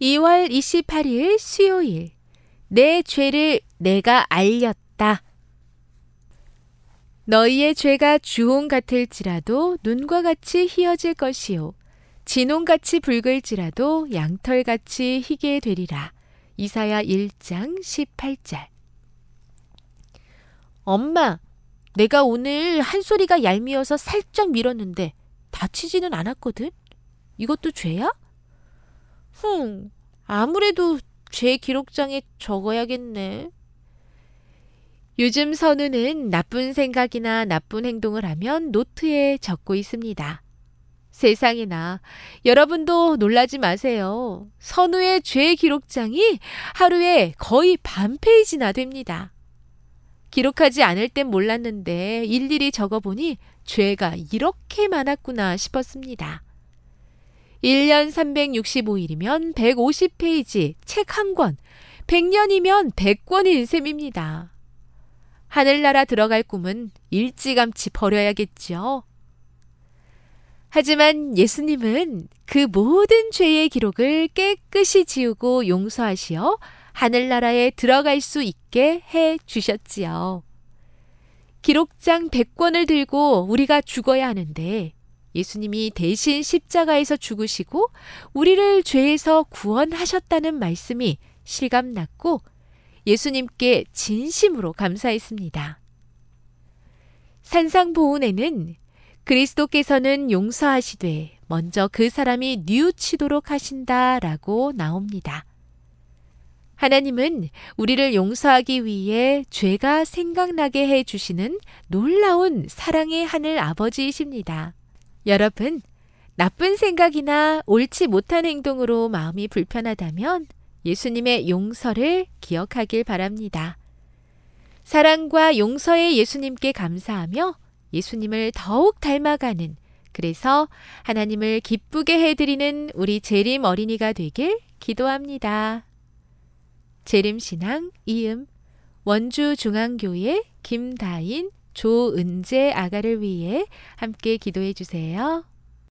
2월 28일 수요일. 내 죄를 내가 알렸다. 너희의 죄가 주홍 같을지라도 눈과 같이 희어질 것이요. 진홍같이 붉을지라도 양털같이 희게 되리라. 이사야 1장 18절. 엄마, 내가 오늘 한 소리가 얄미워서 살짝 밀었는데 다치지는 않았거든? 이것도 죄야? 흥, 아무래도 죄 기록장에 적어야겠네. 요즘 선우는 나쁜 생각이나 나쁜 행동을 하면 노트에 적고 있습니다. 세상에나 여러분도 놀라지 마세요. 선우의 죄 기록장이 하루에 거의 반 페이지나 됩니다. 기록하지 않을 땐 몰랐는데 일일이 적어보니 죄가 이렇게 많았구나 싶었습니다. 1년 365일이면 150페이지 책 한 권, 100년이면 100권인 셈입니다. 하늘나라 들어갈 꿈은 일찌감치 버려야겠죠. 하지만 예수님은 그 모든 죄의 기록을 깨끗이 지우고 용서하시어 하늘나라에 들어갈 수 있게 해 주셨지요. 기록장 100권을 들고 우리가 죽어야 하는데 예수님이 대신 십자가에서 죽으시고 우리를 죄에서 구원하셨다는 말씀이 실감났고 예수님께 진심으로 감사했습니다. 산상보훈에는 그리스도께서는 용서하시되 먼저 그 사람이 뉘우치도록 하신다 라고 나옵니다. 하나님은 우리를 용서하기 위해 죄가 생각나게 해 주시는 놀라운 사랑의 하늘 아버지이십니다. 여러분, 나쁜 생각이나 옳지 못한 행동으로 마음이 불편하다면 예수님의 용서를 기억하길 바랍니다. 사랑과 용서의 예수님께 감사하며 예수님을 더욱 닮아가는 그래서 하나님을 기쁘게 해드리는 우리 재림 어린이가 되길 기도합니다. 재림신앙 이음 원주 중앙교회 김다인 조은재 아가를 위해 함께 기도해 주세요.